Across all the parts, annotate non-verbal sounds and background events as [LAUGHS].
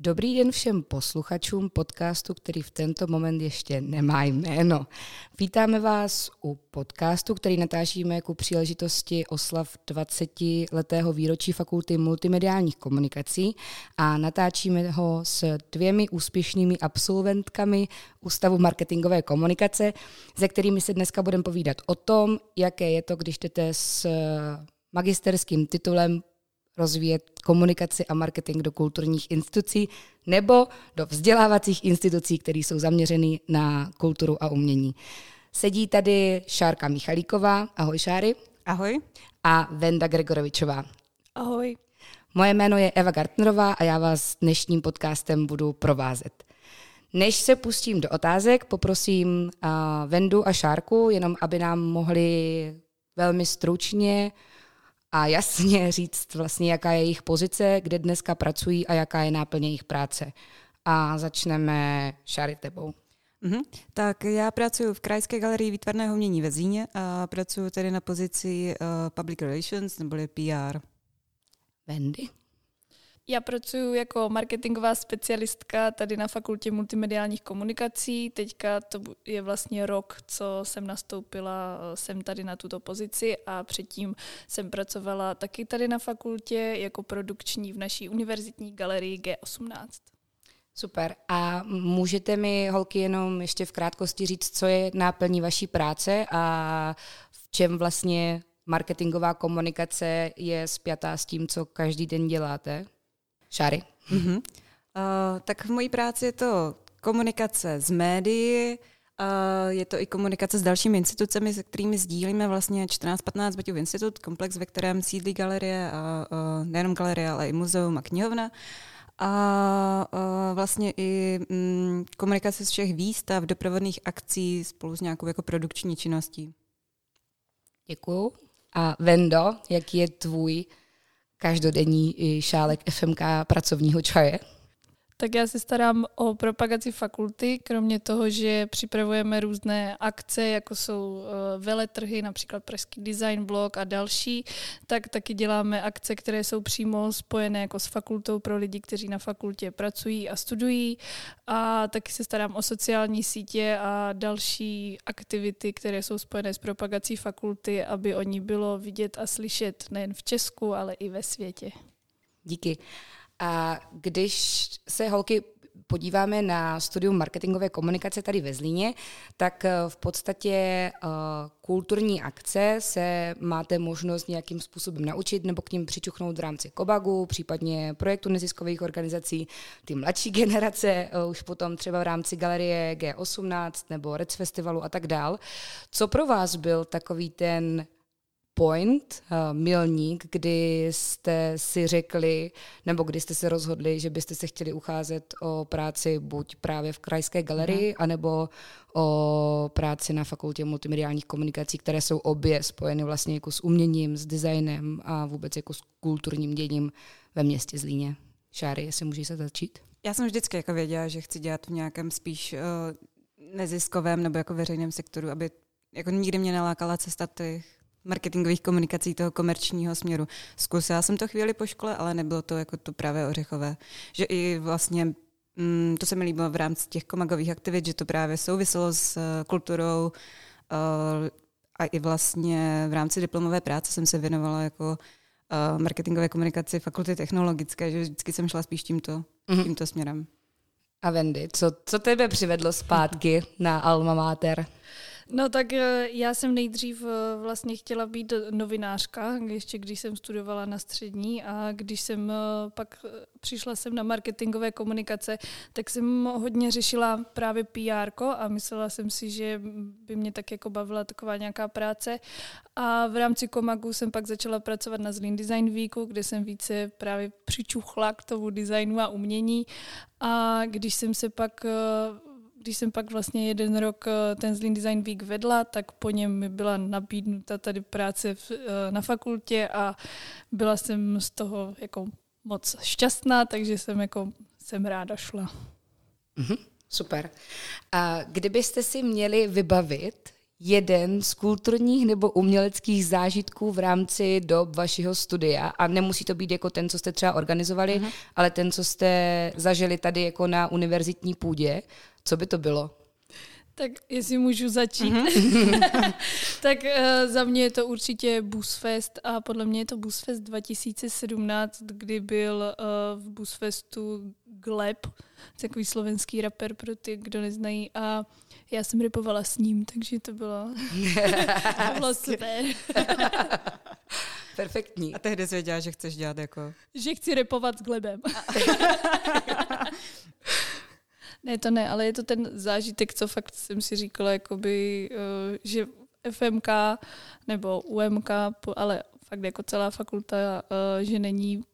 Dobrý den všem posluchačům podcastu, který v tento moment ještě nemá jméno. Vítáme vás u podcastu, který natáčíme ku příležitosti oslav 20. letého výročí Fakulty multimediálních komunikací a natáčíme ho s dvěmi úspěšnými absolventkami Ústavu marketingové komunikace, se kterými se dneska budeme povídat o tom, jaké je to, když jdete s magisterským titulem rozvíjet komunikaci a marketing do kulturních institucí nebo do vzdělávacích institucí, které jsou zaměřeny na kulturu a umění. Sedí tady Šárka Michalíková, ahoj Šáry. Ahoj. A Venda Gregorovičová. Ahoj. Moje jméno je Eva Gartnerová a já vás dnešním podcastem budu provázet. Než se pustím do otázek, poprosím uh, Vendu a Šárku, jenom aby nám mohli velmi stručně a jasně [LAUGHS] říct vlastně, jaká je jejich pozice, kde dneska pracují a jaká je náplně jejich práce. A začneme Šary tebou. Mm-hmm. Tak já pracuji v Krajské galerii výtvarného umění ve Zíně a pracuji tedy na pozici uh, Public Relations neboli PR. Wendy? Já pracuji jako marketingová specialistka tady na fakultě multimediálních komunikací. Teďka to je vlastně rok, co jsem nastoupila jsem tady na tuto pozici a předtím jsem pracovala taky tady na fakultě jako produkční v naší univerzitní galerii G18. Super. A můžete mi, holky, jenom ještě v krátkosti říct, co je náplní vaší práce a v čem vlastně marketingová komunikace je spjatá s tím, co každý den děláte? Šary. Mm-hmm. Uh, tak v mojí práci je to komunikace s médií, Uh, je to i komunikace s dalšími institucemi, se kterými sdílíme vlastně 14-15 Baťův institut, komplex, ve kterém sídlí galerie, a uh, nejenom galerie, ale i muzeum a knihovna. A vlastně i um, komunikace z všech výstav, doprovodných akcí spolu s nějakou jako produkční činností. Děkuju. A Vendo, jaký je tvůj každodenní šálek FMK pracovního čaje? Tak já se starám o propagaci fakulty, kromě toho, že připravujeme různé akce, jako jsou eh, veletrhy, například Pražský design blog a další, tak taky děláme akce, které jsou přímo spojené jako s fakultou pro lidi, kteří na fakultě pracují a studují. A taky se starám o sociální sítě a další aktivity, které jsou spojené s propagací fakulty, aby o ní bylo vidět a slyšet nejen v Česku, ale i ve světě. Díky. A když se holky podíváme na studium marketingové komunikace tady ve Zlíně, tak eh, v podstatě uh, kulturní akce se máte možnost nějakým způsobem naučit nebo k ním přičuchnout v rámci Kobagu, případně projektu neziskových organizací, ty mladší [LAUGHS] generace, uh, už potom třeba v rámci galerie G18 nebo Rec Festivalu a tak dál. Co pro vás byl takový ten point, uh, milník, kdy jste si řekli, nebo kdy jste se rozhodli, že byste se chtěli ucházet o práci buď právě v Krajské galerii, mm. anebo o práci na fakultě multimediálních komunikací, které jsou obě spojeny vlastně jako s uměním, s designem a vůbec jako s kulturním děním ve městě Zlíně. Šáry, jestli můžeš se začít? Já jsem vždycky jako věděla, že chci dělat v nějakém spíš uh, neziskovém nebo jako veřejném sektoru, aby jako nikdy mě nelákala cesta těch marketingových komunikací toho komerčního směru. Zkusila jsem to chvíli po škole, ale nebylo to jako to právě ořechové. Že i vlastně mm, to se mi líbilo v rámci těch komagových aktivit, že to právě souviselo s uh, kulturou uh, a i vlastně v rámci diplomové práce jsem se věnovala jako uh, marketingové komunikaci fakulty technologické, že vždycky jsem šla spíš tímto, mm-hmm. tímto směrem. A Wendy, co, co tebe přivedlo zpátky na Alma Mater? No tak eh, já jsem nejdřív eh, vlastně chtěla být novinářka, ještě když jsem studovala na střední a když jsem eh, pak přišla jsem na marketingové komunikace, tak jsem hodně řešila právě PR a myslela jsem si, že by mě tak jako bavila taková nějaká práce. A v rámci Komagu jsem pak začala pracovat na Zlín Design Weeku, kde jsem více právě přičuchla k tomu designu a umění. A když jsem se pak když jsem pak vlastně jeden rok eh, ten Zlín Design Week vedla, tak po něm mi byla nabídnuta tady práce v, eh, na fakultě a byla jsem z toho jako moc šťastná, takže jsem jako jsem ráda šla. Mm-hmm, super. A kdybyste si měli vybavit jeden z kulturních nebo uměleckých zážitků v rámci dob vašeho studia a nemusí to být jako ten, co jste třeba organizovali, uh-huh. ale ten, co jste zažili tady jako na univerzitní půdě. Co by to bylo? Tak jestli můžu začít, mm-hmm. [LAUGHS] tak uh, za mě je to určitě Busfest a podle mě je to Busfest 2017, kdy byl uh, v Busfestu Gleb, takový slovenský rapper pro ty, kdo neznají a já jsem repovala s ním, takže to bylo, [LAUGHS] to bylo super. [LAUGHS] Perfektní. A tehdy jsi věděla, že chceš dělat jako... Že chci repovat s Glebem. Ne, to ne, ale je to ten zážitek, co fakt jsem si říkala, jakoby, eh, že FMK nebo UMK, ale fakt jako celá fakulta, eh, že není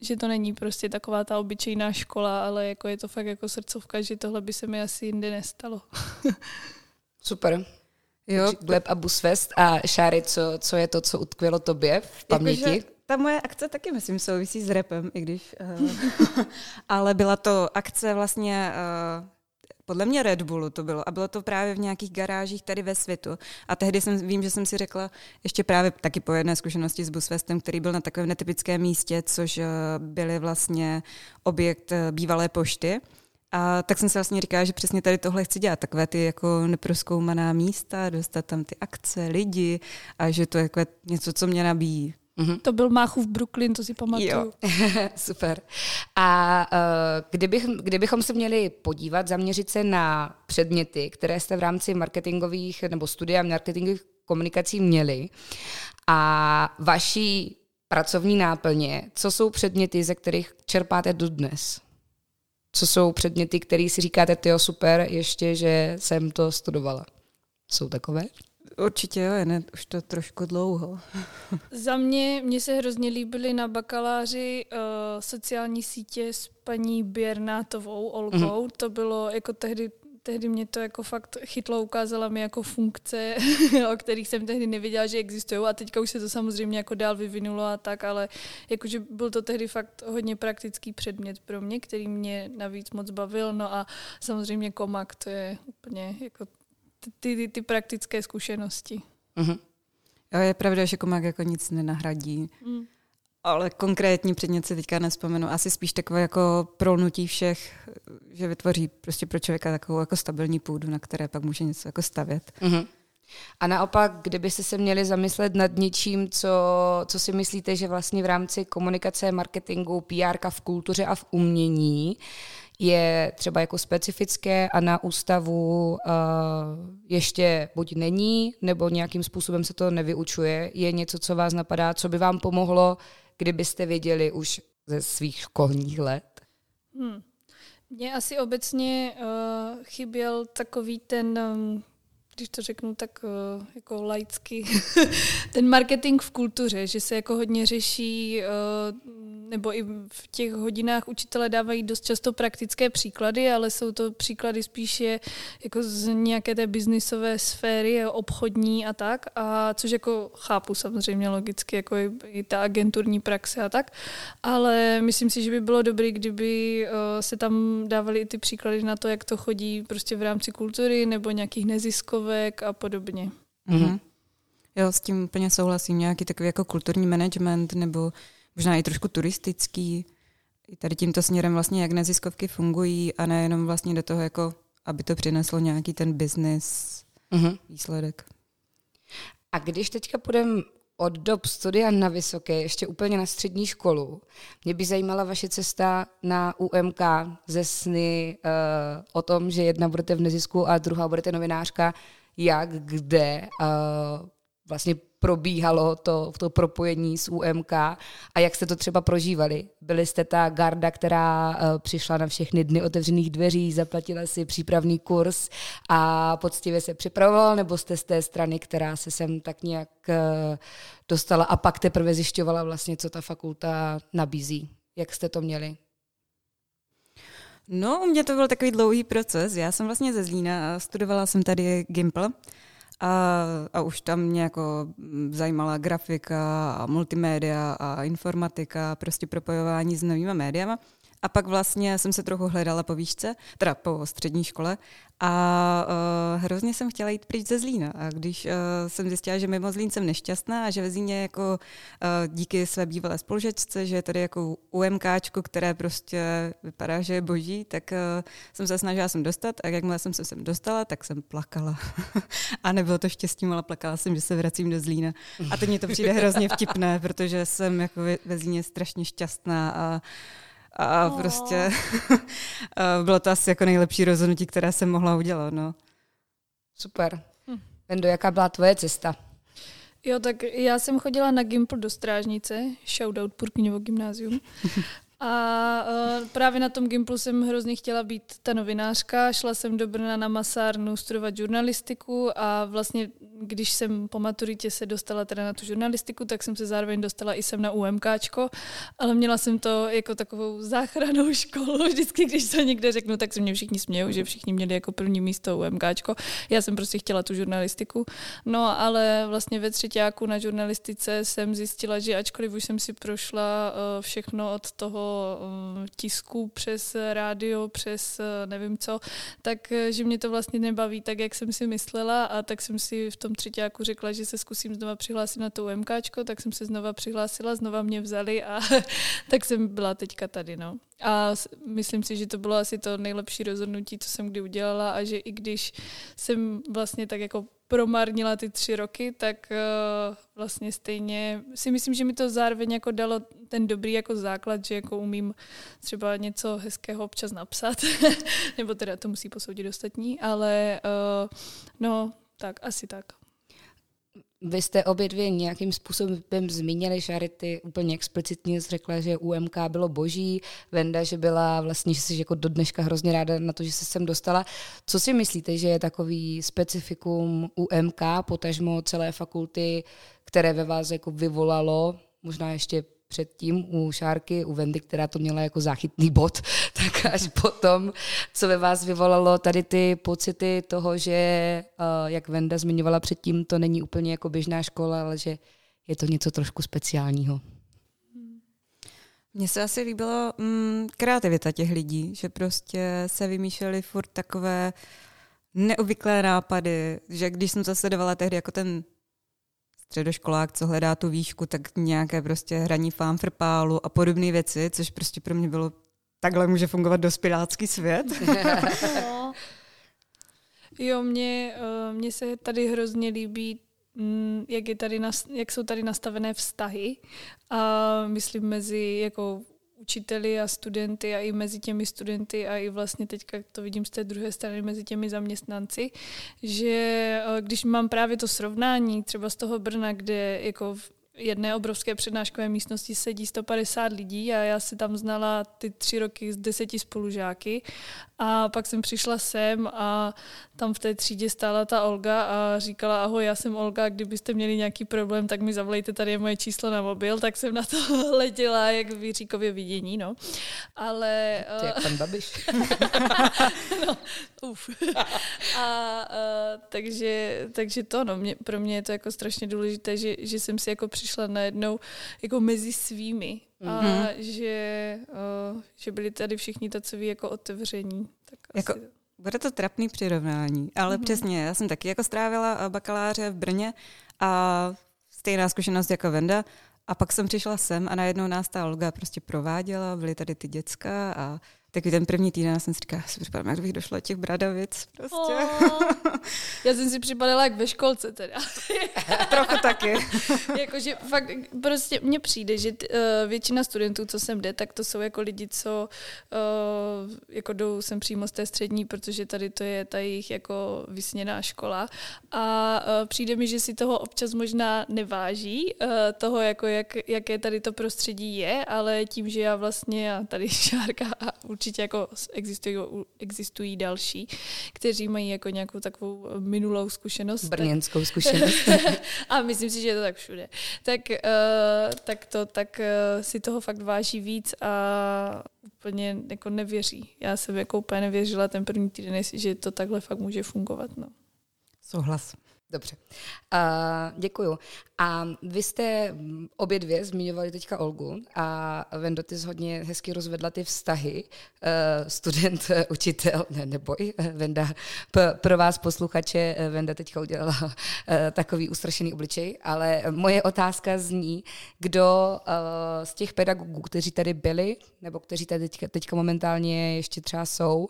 že to není prostě taková ta obyčejná škola, ale jako je to fakt jako srdcovka, že tohle by se mi asi jindy nestalo. [LAUGHS] Super. Jo. Gleb a Busfest a Šáry, co, co je to, co utkvělo tobě v paměti? Jako, ta moje akce taky, myslím, souvisí s repem, i když... Uh, [LAUGHS] ale byla to akce vlastně... Uh, podle mě Red Bullu to bylo a bylo to právě v nějakých garážích tady ve světu. A tehdy jsem, vím, že jsem si řekla, ještě právě taky po jedné zkušenosti s Busfestem, který byl na takovém netypickém místě, což uh, byly vlastně objekt bývalé pošty. A tak jsem si vlastně říkala, že přesně tady tohle chci dělat, takové ty jako neproskoumaná místa, dostat tam ty akce, lidi a že to je jako něco, co mě nabíjí. Mm-hmm. To byl Máchův Brooklyn, to si pamatuju. Jo. [LAUGHS] Super. A uh, kdybych, kdybychom se měli podívat, zaměřit se na předměty, které jste v rámci marketingových nebo studia marketingových komunikací měli a vaší pracovní náplně, co jsou předměty, ze kterých čerpáte dodnes? Co jsou předměty, které si říkáte, ty super, ještě, že jsem to studovala? Jsou takové? Určitě jo, jen už to trošku dlouho. [LAUGHS] Za mě, mně se hrozně líbily na bakaláři uh, sociální sítě s paní Běrnátovou, Olkou. Mm-hmm. To bylo jako tehdy tehdy mě to jako fakt chytlo, ukázala mi jako funkce, [LAUGHS] o kterých jsem tehdy nevěděla, že existují a teďka už se to samozřejmě jako dál vyvinulo a tak, ale jakože byl to tehdy fakt hodně praktický předmět pro mě, který mě navíc moc bavil, no a samozřejmě komak, to je úplně jako ty, ty, ty praktické zkušenosti. Mm-hmm. Jo, je pravda, že komák jako nic nenahradí. Mm. Ale konkrétní předmět si teďka nespomenu. Asi spíš takové jako prolnutí všech, že vytvoří prostě pro člověka takovou jako stabilní půdu, na které pak může něco jako stavět. Mm-hmm. A naopak, kdybyste se měli zamyslet nad něčím, co, co si myslíte, že vlastně v rámci komunikace, marketingu, PR v kultuře a v umění je třeba jako specifické a na ústavu uh, ještě buď není, nebo nějakým způsobem se to nevyučuje, je něco, co vás napadá, co by vám pomohlo, kdybyste věděli už ze svých školních let? Hmm. Mně asi obecně uh, chyběl takový ten um, když to řeknu tak uh, jako laicky, [LAUGHS] ten marketing v kultuře, že se jako hodně řeší, uh, nebo i v těch hodinách učitele dávají dost často praktické příklady, ale jsou to příklady spíše jako z nějaké té biznisové sféry, obchodní a tak, a což jako chápu samozřejmě logicky, jako i, i ta agenturní praxe a tak, ale myslím si, že by bylo dobré, kdyby uh, se tam dávaly i ty příklady na to, jak to chodí prostě v rámci kultury nebo nějakých neziskových neziskovek a podobně. Mm-hmm. Jo, s tím úplně souhlasím. Nějaký takový jako kulturní management nebo možná i trošku turistický. I tady tímto směrem vlastně, jak neziskovky fungují a nejenom vlastně do toho, jako aby to přineslo nějaký ten business mm-hmm. výsledek. A když teďka půjdeme od dob studia na vysoké, ještě úplně na střední školu. Mě by zajímala vaše cesta na UMK ze sny uh, o tom, že jedna budete v nezisku a druhá budete novinářka jak, kde uh, vlastně probíhalo to, to propojení s UMK a jak jste to třeba prožívali. Byli jste ta garda, která uh, přišla na všechny dny otevřených dveří, zaplatila si přípravný kurz a poctivě se připravoval, nebo jste z té strany, která se sem tak nějak uh, dostala a pak teprve zjišťovala vlastně, co ta fakulta nabízí. Jak jste to měli? No, u mě to byl takový dlouhý proces. Já jsem vlastně ze Zlína a studovala jsem tady Gimple. A, a už tam mě jako zajímala grafika a multimédia a informatika, prostě propojování s novými médiama. A pak vlastně jsem se trochu hledala po výšce, teda po střední škole A uh, hrozně jsem chtěla jít pryč ze Zlína. A když uh, jsem zjistila, že mimo Zlín jsem nešťastná a že ve Zlíně jako uh, díky své bývalé spolužečce, že je tady jako UMKčko, které prostě vypadá, že je boží, tak uh, jsem se snažila jsem dostat a jakmile jsem se sem dostala, tak jsem plakala. [LAUGHS] a nebylo to štěstím, ale plakala jsem, že se vracím do Zlína. A teď mi to přijde hrozně vtipné, protože jsem jako ve, Zlíně strašně šťastná a a oh. prostě [LAUGHS] bylo to asi jako nejlepší rozhodnutí, které jsem mohla udělat. No. Super. Hm. Vendo, jaká byla tvoje cesta? Jo, tak já jsem chodila na Gimpl do Strážnice, shoutout Purkyňovo gymnázium. [LAUGHS] A uh, právě na tom Gimplu jsem hrozně chtěla být ta novinářka. Šla jsem do Brna na masárnu studovat žurnalistiku a vlastně, když jsem po maturitě se dostala teda na tu žurnalistiku, tak jsem se zároveň dostala i sem na UMKčko, ale měla jsem to jako takovou záchranou [LAUGHS] školu. Vždycky, když to někde řeknu, tak se mě všichni smějou, že všichni měli jako první místo UMKčko. Já jsem prostě chtěla tu žurnalistiku. No, ale vlastně ve třetíku na žurnalistice jsem zjistila, že ačkoliv už jsem si prošla uh, všechno od toho Eh, tisku, přes rádio, přes eh, nevím co, tak eh, že mě to vlastně nebaví tak, jak jsem si myslela a tak jsem si v tom třetíku řekla, že se zkusím znova přihlásit na to UMKčko, tak jsem se znova přihlásila, znova mě vzali a [LAUGHS] tak jsem byla teďka tady, no. A myslím si, že to bylo asi to nejlepší rozhodnutí, co jsem kdy udělala a že i když jsem vlastně tak jako promarnila ty tři roky, tak uh, vlastně stejně si myslím, že mi to zároveň jako dalo ten dobrý jako základ, že jako umím třeba něco hezkého občas napsat, [LAUGHS] nebo teda to musí posoudit ostatní, ale uh, no tak, asi tak. Vy jste obě dvě nějakým způsobem zmínili Charity, úplně explicitně řekla, že UMK bylo boží, Venda, že byla vlastně, že jsi jako do dneška hrozně ráda na to, že se sem dostala. Co si myslíte, že je takový specifikum UMK, potažmo celé fakulty, které ve vás jako vyvolalo, možná ještě předtím u Šárky, u Vendy, která to měla jako záchytný bod, [LAUGHS] tak až potom, co ve vás vyvolalo tady ty pocity toho, že, eh, jak Venda zmiňovala předtím, to není úplně jako běžná škola, ale že je to něco trošku speciálního. Mně se asi líbilo mm, kreativita těch lidí, že prostě se vymýšleli furt takové neobvyklé nápady, že když jsem to sledovala tehdy jako ten středoškolák, co hledá tu výšku, tak nějaké prostě hraní fámfrpálu a podobné věci, což prostě pro mě bylo takhle může fungovat dospělácký svět. [LAUGHS] jo, mně, eh, mně se tady hrozně líbí mm, jak, je tady, jak jsou tady nastavené vztahy a myslím mezi jako učiteli a studenty a i mezi těmi studenty a i vlastně teďka to vidím z té druhé strany mezi těmi zaměstnanci, že eh, když mám právě to srovnání třeba z toho Brna, kde jako jedné obrovské přednáškové místnosti sedí 150 lidí a já si tam znala ty tři roky z deseti spolužáky a pak jsem přišla sem a tam v té třídě stála ta Olga a říkala, ahoj, já jsem Olga, kdybyste měli nějaký problém, tak mi zavolejte, tady je moje číslo na mobil, tak jsem na to [LAUGHS] letěla jak v Jiříkově vidění, no. Ale... To je jak pan Babiš. [LAUGHS] no, uf. [LAUGHS] A uh, takže, takže to, no, mě, pro mě je to jako strašně důležité, že, že jsem si jako přišla najednou jako mezi svými a mm-hmm. že, uh, že byli tady všichni takový jako otevření. Tak jako, asi... Bude to trapný přirovnání, ale mm-hmm. přesně, já jsem taky jako strávila bakaláře v Brně a stejná zkušenost jako Venda a pak jsem přišla sem a najednou nás ta Olga prostě prováděla, byly tady ty děcka a Taky ten první týden jsem si říkala, si připadám, jak bych došla těch bradavic. Prostě. Oh, [LAUGHS] já jsem si připadala jak ve školce teda. [LAUGHS] Trochu taky. [LAUGHS] Jakože fakt prostě mně přijde, že uh, většina studentů, co sem jde, tak to jsou jako lidi, co uh, jako jdou sem přímo z té střední, protože tady to je ta jejich jako vysněná škola. A uh, přijde mi, že si toho občas možná neváží, uh, toho, jako jak, jaké tady to prostředí je, ale tím, že já vlastně a tady Šárka a určitě jako existují, existují další, kteří mají jako nějakou takovou minulou zkušenost. Brněnskou [LAUGHS] zkušenost. a myslím si, že je to tak všude. Tak, uh, tak to, tak uh, si toho fakt váží víc a úplně jako nevěří. Já jsem jako úplně nevěřila ten první týden, že to takhle fakt může fungovat. No. Souhlas. Dobře, uh, děkuju. A vy jste obě dvě zmiňovali teďka Olgu a Vendo, ty hodně hezky rozvedla ty vztahy uh, student, [LAUGHS] učitel, ne, neboj, [LAUGHS] Venda, p- pro vás posluchače, Venda teďka udělala uh, takový ustrašený obličej, ale moje otázka zní, kdo uh, z těch pedagogů, kteří tady byli, nebo kteří tady teďka, teďka momentálně ještě třeba jsou,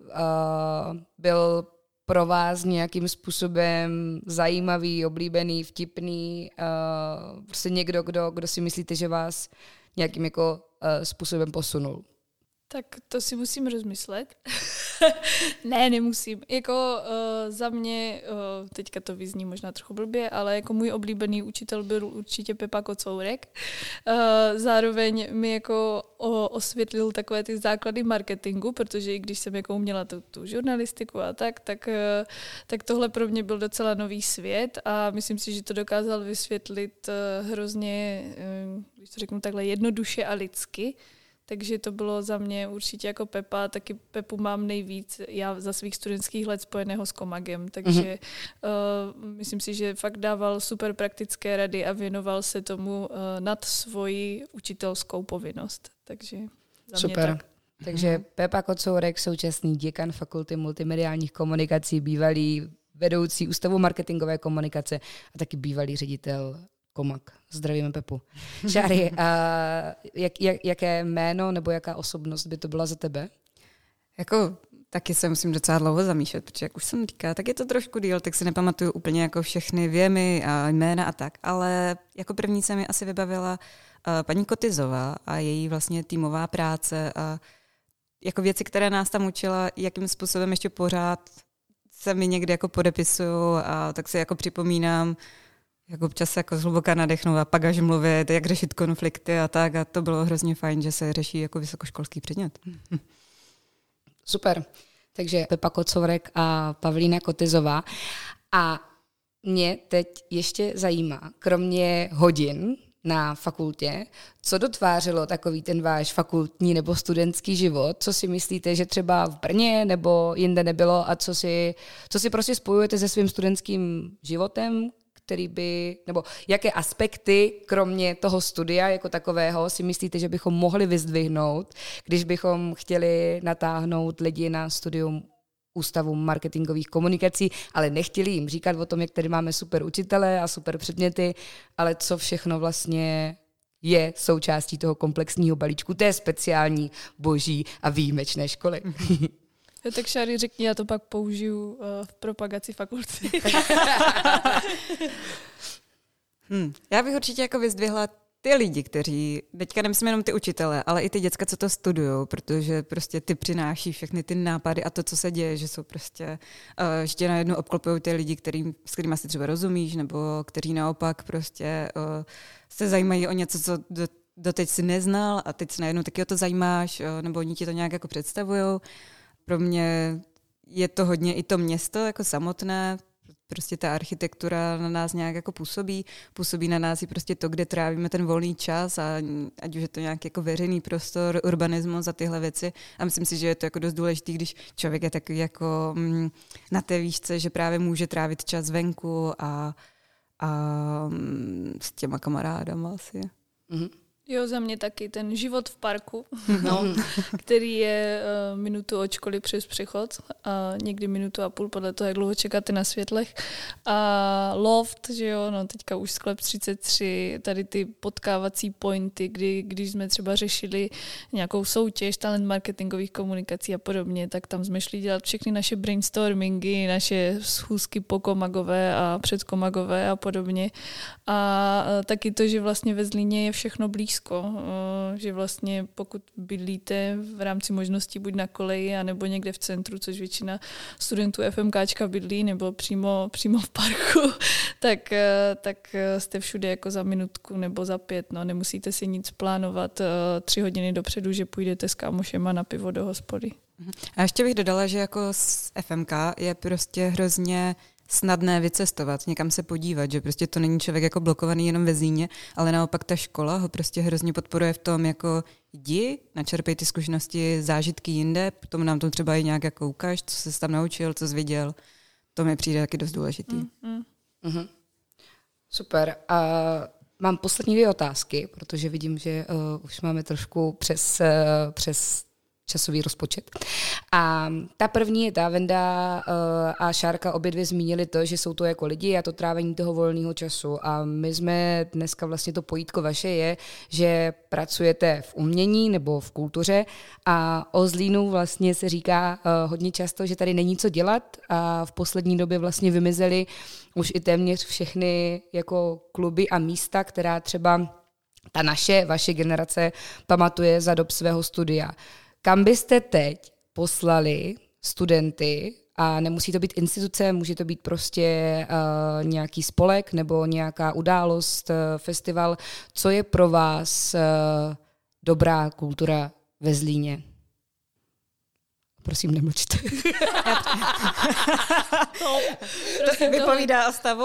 uh, byl pro vás nějakým způsobem zajímavý, oblíbený, vtipný, uh, prostě někdo, kdo, kdo si myslíte, že vás nějakým jako uh, způsobem posunul? Tak to si musím rozmyslet. [LAUGHS] [LAUGHS] ne, nemusím. Jako uh, za mě, uh, teďka to vyzní možná trochu blbě, ale jako můj oblíbený učitel byl určitě Pepa Kocourek. Uh, zároveň mi jako osvětlil takové ty základy marketingu, protože i když jsem jako uměla tu, tu žurnalistiku a tak, tak, uh, tak tohle pro mě byl docela nový svět a myslím si, že to dokázal vysvětlit uh, hrozně, uh, když to řeknu takhle, jednoduše a lidsky. Takže to bylo za mě určitě jako Pepa, taky Pepu mám nejvíc já za svých studentských let spojeného s Komagem, takže mm-hmm. uh, myslím si, že fakt dával super praktické rady a věnoval se tomu uh, nad svoji učitelskou povinnost. Takže za super. Mě tak. Takže Pepa Kocourek, současný děkan Fakulty multimediálních komunikací, bývalý vedoucí Ústavu marketingové komunikace a taky bývalý ředitel Komak. Zdravíme Pepu. Šáry, a jak, jak, jaké jméno nebo jaká osobnost by to byla za tebe? Jako taky se musím docela dlouho zamýšlet, protože jak už jsem říkala, tak je to trošku díl, tak si nepamatuju úplně jako všechny věmy a jména a tak, ale jako první se mi asi vybavila uh, paní Kotizová a její vlastně týmová práce a jako věci, které nás tam učila, jakým způsobem ještě pořád se mi někdy jako podepisuju a tak si jako připomínám, jak občas jako zhluboka nadechnout a pak až mluvit, jak řešit konflikty a tak. A to bylo hrozně fajn, že se řeší jako vysokoškolský předmět. [LAUGHS] Super. Takže Pepa Kocovrek a Pavlína Kotizová. A mě teď ještě zajímá, kromě hodin na fakultě, co dotvářelo takový ten váš fakultní nebo studentský život? Co si myslíte, že třeba v Brně nebo jinde nebylo a co si, co si prostě spojujete se svým studentským životem, který by, nebo jaké aspekty, kromě toho studia jako takového, si myslíte, že bychom mohli vyzdvihnout, když bychom chtěli natáhnout lidi na studium Ústavu marketingových komunikací, ale nechtěli jim říkat o tom, jak tady máme super učitele a super předměty, ale co všechno vlastně je součástí toho komplexního balíčku té speciální, boží a výjimečné školy. [LAUGHS] Jo, tak Šary, řekni, já to pak použiju uh, v propagaci fakulty. [LAUGHS] hmm. Já bych určitě jako vyzdvihla ty lidi, kteří, teďka nemyslím jenom ty učitele, ale i ty děcka, co to studují, protože prostě ty přináší všechny ty nápady a to, co se děje, že jsou prostě, uh, ještě najednou obklopují ty lidi, který, s kterými si třeba rozumíš, nebo kteří naopak prostě uh, se zajímají o něco, co do, doteď si neznal a teď se najednou taky o to zajímáš, uh, nebo oni ti to nějak jako představují pro mě je to hodně i to město jako samotné, prostě ta architektura na nás nějak jako působí, působí na nás i prostě to, kde trávíme ten volný čas a ať už je to nějaký jako veřejný prostor, urbanismus a tyhle věci. A myslím si, že je to jako dost důležité, když člověk je takový jako mm, na té výšce, že právě může trávit čas venku a, a mm, s těma kamarádama asi. Mm-hmm. Jo, za mě taky ten život v parku, no, který je uh, minutu od školy přes přechod a někdy minutu a půl podle toho, jak dlouho čekáte na světlech. A loft, že jo, no teďka už sklep 33, tady ty potkávací pointy, kdy, když jsme třeba řešili nějakou soutěž talent marketingových komunikací a podobně, tak tam jsme šli dělat všechny naše brainstormingy, naše schůzky po komagové a předkomagové a podobně. A uh, taky to, že vlastně ve Zlíně je všechno blízko blízko, eh, že vlastně pokud bydlíte v rámci možností buď na koleji, anebo někde v centru, což většina studentů FMKčka bydlí, nebo přímo, přímo v parku, [LAUGHS] tak, eh, tak eh, jste všude jako za minutku nebo za pět. No. Nemusíte si nic plánovat tři hodiny dopředu, že půjdete s kámošema na pivo do hospody. A ještě bych dodala, že jako z FMK je prostě hrozně snadné vycestovat, někam se podívat, že prostě to není člověk jako blokovaný jenom ve zíně, ale naopak ta škola ho prostě hrozně podporuje v tom, jako jdi, načerpej ty zkušenosti, zážitky jinde, potom nám to třeba i nějak jako ukáž, co se tam naučil, co jsi viděl. To mi přijde taky dost důležitý. Mm, mm. Mm-hmm. Super. A mám poslední dvě otázky, protože vidím, že uh, už máme trošku přes, uh, přes časový rozpočet. A ta první je ta Venda uh, a Šárka obě dvě zmínili to, že jsou to jako lidi a to trávení toho volného času. A my jsme dneska vlastně to pojítko vaše je, že pracujete v umění nebo v kultuře a o Zlínu vlastně se říká uh, hodně často, že tady není co dělat a v poslední době vlastně vymizely už i téměř všechny jako kluby a místa, která třeba ta naše, vaše generace pamatuje za dob svého studia. Kam byste teď poslali studenty, a nemusí to být instituce, může to být prostě uh, nějaký spolek nebo nějaká událost, uh, festival. Co je pro vás uh, dobrá kultura ve Zlíně? Prosím, nemlčte. [LAUGHS] to, prosím, vypovídá o stavu.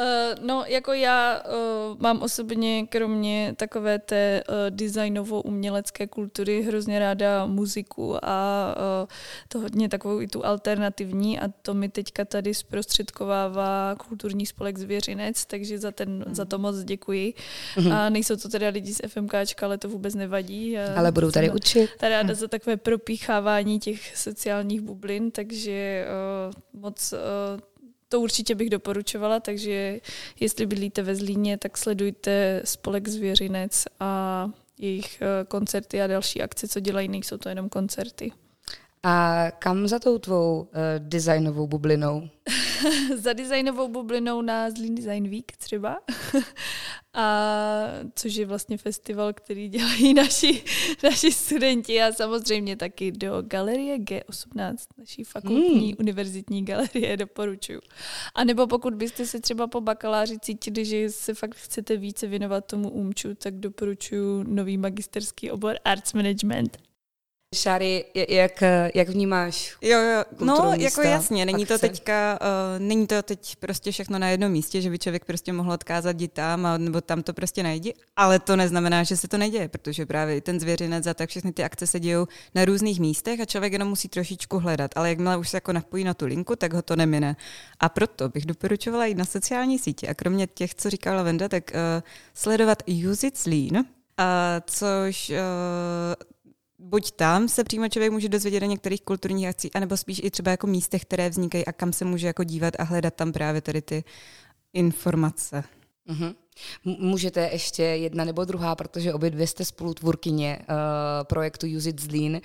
Uh, no, jako já uh, mám osobně, kromě takové té uh, designovo-umělecké kultury, hrozně ráda muziku a uh, to hodně takovou i tu alternativní a to mi teďka tady zprostředkovává kulturní spolek Zvěřinec, takže za, ten, mm. za to moc děkuji. Mm. A nejsou to teda lidi z FMKčka, ale to vůbec nevadí. Ale budou tady učit. Tady ráda mm. za takové propíchávání těch sociálních bublin, takže uh, moc uh, to určitě bych doporučovala, takže jestli bydlíte ve Zlíně, tak sledujte spolek Zvěřinec a jejich eh, koncerty a další akce, co dělají, nejsou to jenom koncerty. A kam za tou tvou uh, designovou bublinou? [LAUGHS] za designovou bublinou na Zlín Design Week třeba. [LAUGHS] a což je vlastně festival, který dělají [LAUGHS] naši, naši studenti a samozřejmě taky do galerie G18, naší fakultní hmm. univerzitní galerie, doporučuju. A nebo pokud byste se třeba po bakaláři cítili, že se fakt chcete více věnovat tomu umču, tak doporučuju nový magisterský obor Arts Management. Šáry, jak, jak vnímáš Jo, jo, no jako jasně, není akce. to teďka, uh, není to teď prostě všechno na jednom místě, že by člověk prostě mohl odkázat jít tam, a, nebo tam to prostě najdi, ale to neznamená, že se to neděje, protože právě ten zvěřinec a tak všechny ty akce se dějou na různých místech a člověk jenom musí trošičku hledat, ale jakmile už se jako napojí na tu linku, tak ho to nemine. A proto bych doporučovala jít na sociální sítě a kromě těch, co říkala Venda, tak uh, sledovat Use It Lean, uh, což uh, buď tam se přímo člověk může dozvědět o některých kulturních akcí, anebo spíš i třeba jako místech, které vznikají a kam se může jako dívat a hledat tam právě tady ty informace. Mm-hmm. Můžete ještě jedna nebo druhá, protože obě dvě jste spolutvůrkyně uh, projektu Use It Zlín.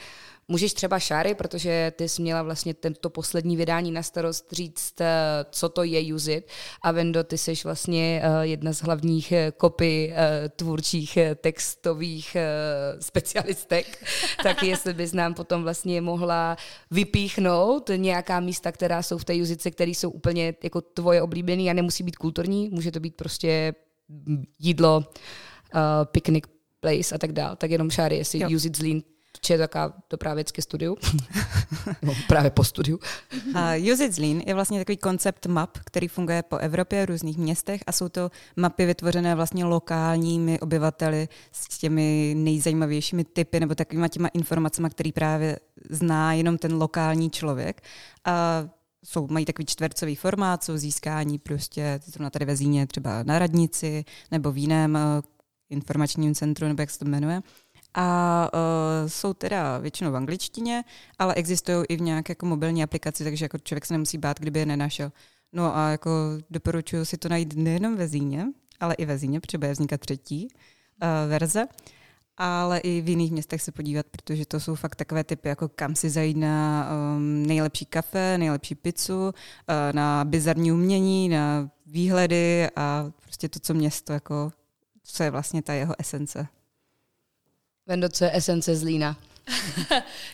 Můžeš třeba Šáry, protože ty jsi měla vlastně tento poslední vydání na starost říct, uh, co to je Use It. A Vendo, ty jsi vlastně uh, jedna z hlavních kopy uh, tvůrčích textových specialistek. [LAUGHS] tak jestli bys nám potom vlastně mohla vypíchnout nějaká místa, která jsou v té Juzice, které jsou úplně jako tvoje oblíbené a nemusí být kulturní, může to být prostě jídlo, uh, picnic place a tak dále. Tak jenom šáry, jestli jo. use it zlín, či je taká dobrá věc ke studiu, [LAUGHS] no, právě po studiu. Uh, Use It Zlín je vlastně takový koncept map, který funguje po Evropě, různých městech a jsou to mapy vytvořené vlastně lokálními obyvateli s těmi nejzajímavějšími typy nebo takovýma těma informacemi, který právě zná jenom ten lokální člověk. A jsou, mají takový čtvercový formát, jsou získání prostě, zrovna tady ve Zíně, třeba na radnici nebo v jiném uh, informačním centru, nebo jak se to jmenuje. A uh, jsou teda většinou v angličtině, ale existují i v nějaké jako mobilní aplikaci, takže jako člověk se nemusí bát, kdyby je nenašel. No a jako doporučuji si to najít nejenom ve Zíně, ale i ve Zíně, protože bude vznikat třetí uh, verze ale i v jiných městech se podívat, protože to jsou fakt takové typy, jako kam si zajít na um, nejlepší kafe, nejlepší pizzu, uh, na bizarní umění, na výhledy a prostě to, co město, jako, co je vlastně ta jeho esence. Vendo, co je esence Zlína?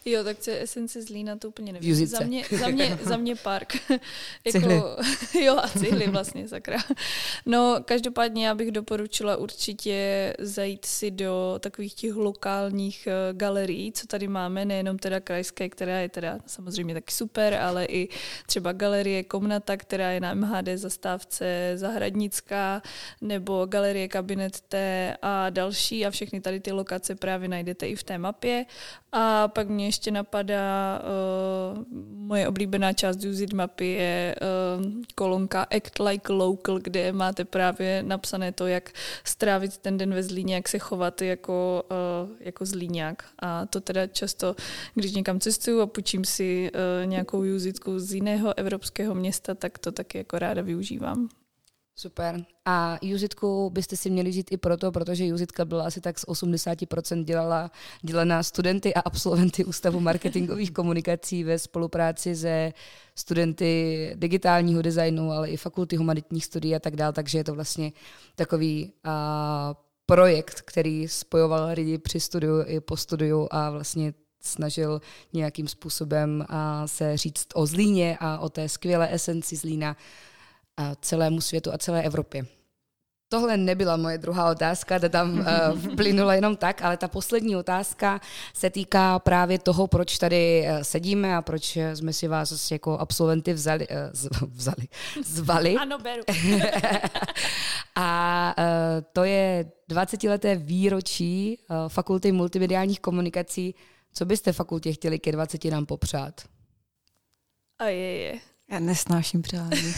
Jo, tak co je esence Zlína, to úplně nevím. Za mě, za, mě, [LAUGHS] za mě park. [LAUGHS] jako, [LAUGHS] jo, a cihly vlastně, sakra. No, každopádně já bych doporučila určitě zajít si do takových těch lokálních uh, galerií, co tady máme, nejenom teda krajské, která je teda samozřejmě taky super, ale i třeba galerie Komnata, která je na MHD zastávce Zahradnická, nebo galerie Kabinet T a další a všechny tady ty lokace právě najdete i v té mapě A pak mě ještě napadá uh, moje oblíbená část Use mapy je uh, kolonka Act Like Local, kde máte právě napsané to, jak strávit ten den ve Zlíně, jak se chovat jako, uh, jako Zlíňák. A to teda často, když někam cestuju a půjčím si uh, nějakou Usitku z jiného evropského města, tak to taky jako ráda využívám. Super. A Juzitku byste si měli žít i proto, protože Juzitka byla asi tak z 80% dělala, dělaná studenty a absolventy Ústavu marketingových komunikací ve spolupráci se studenty digitálního designu, ale i fakulty humanitních studií a tak dále, takže je to vlastně takový a, projekt, který spojoval lidi při studiu i po studiu a vlastně snažil nějakým způsobem a, se říct o Zlíně a o té skvělé esenci Zlína celému světu a celé Evropě. Tohle nebyla moje druhá otázka, ta tam uh, vplynula jenom tak, ale ta poslední otázka se týká právě toho, proč tady uh, sedíme a proč jsme si vás jako absolventy vzali, uh, [LAUGHS] vzali zvali. Ano, beru. [LAUGHS] a uh, to je 20-leté výročí uh, Fakulty multimediálních komunikací. Co byste fakultě chtěli ke 20 nám popřát? A je, je. Já nesnáším přání.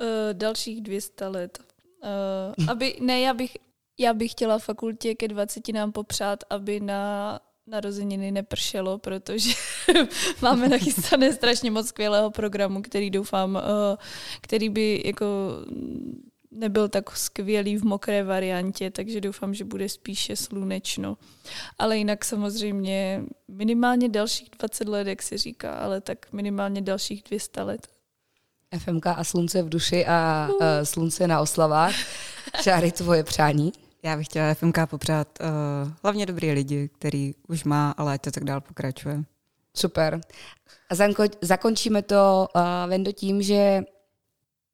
uh, [LAUGHS] dalších 200 let. Uh, aby, ne, já bych, já bych chtěla fakultě ke 20 nám popřát, aby na narozeniny nepršelo, protože [LAUGHS] máme nachystané strašně moc skvělého programu, který doufám, uh, který by jako nebyl tak skvělý v mokré variantě, takže doufám, že bude spíše slunečno. Ale jinak samozřejmě minimálně dalších 20 let, jak se říká, ale tak minimálně dalších 200 let. FMK a slunce v duši a uh. slunce na oslavách. Šáry, tvoje přání? Já bych chtěla FMK popřát uh, hlavně dobrý lidi, který už má, ale ať to tak dál pokračuje. Super. A zanko- zakončíme to, uh, Vendo, tím, že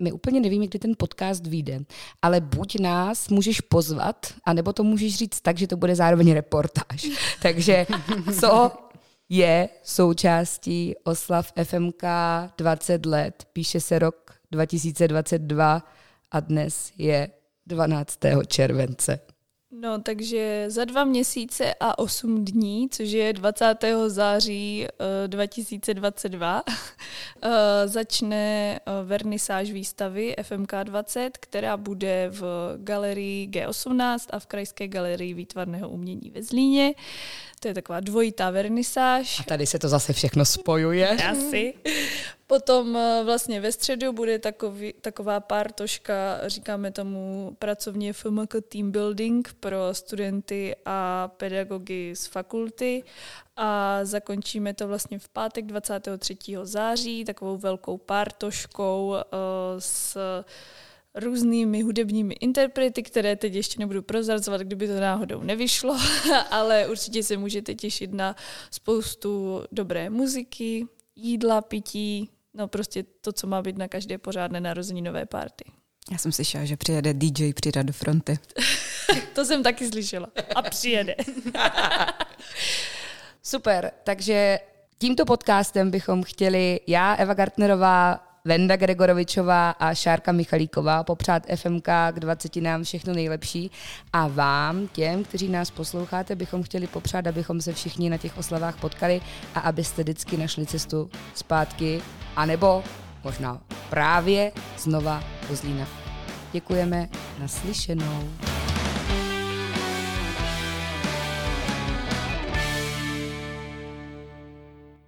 my úplně nevíme, kdy ten podcast vyjde, ale buď nás můžeš pozvat, anebo to můžeš říct tak, že to bude zároveň reportáž. [LAUGHS] Takže co je součástí oslav FMK 20 let, píše se rok 2022 a dnes je 12. července. No, takže za dva měsíce a osm dní, což je 20. září 2022, uh, [LAUGHS] eh, začne uh, vernisáž výstavy FMK 20, která bude v galerii G18 a v Krajské galerii výtvarného umění ve Zlíně. To je taková dvojitá vernisáž. A tady se to zase všechno spojuje. Asi. [LAUGHS] Potom eh, vlastně ve středu bude takový, taková pártoška, říkáme tomu pracovně FMK Team Building pro studenty a pedagogy z fakulty a zakončíme to vlastně v pátek 23. září takovou velkou pártoškou uh, s různými hudebními interprety, které teď ještě nebudu prozrazovat, kdyby to náhodou nevyšlo, [LAUGHS] ale určitě se můžete těšit na spoustu dobré muziky, jídla, pití, no prostě to, co má být na každé pořádné narozeninové party. Já jsem slyšela, že přijede DJ přidat do fronty. [LAUGHS] to jsem taky slyšela. A přijede. [LAUGHS] Super, takže tímto podcastem bychom chtěli já, Eva Gartnerová, Venda Gregorovičová a Šárka Michalíková popřát FMK k 20 nám všechno nejlepší a vám, těm, kteří nás posloucháte, bychom chtěli popřát, abychom se všichni na těch oslavách potkali a abyste vždycky našli cestu zpátky, anebo možná právě znova do Zlína. Děkujeme, naslyšenou.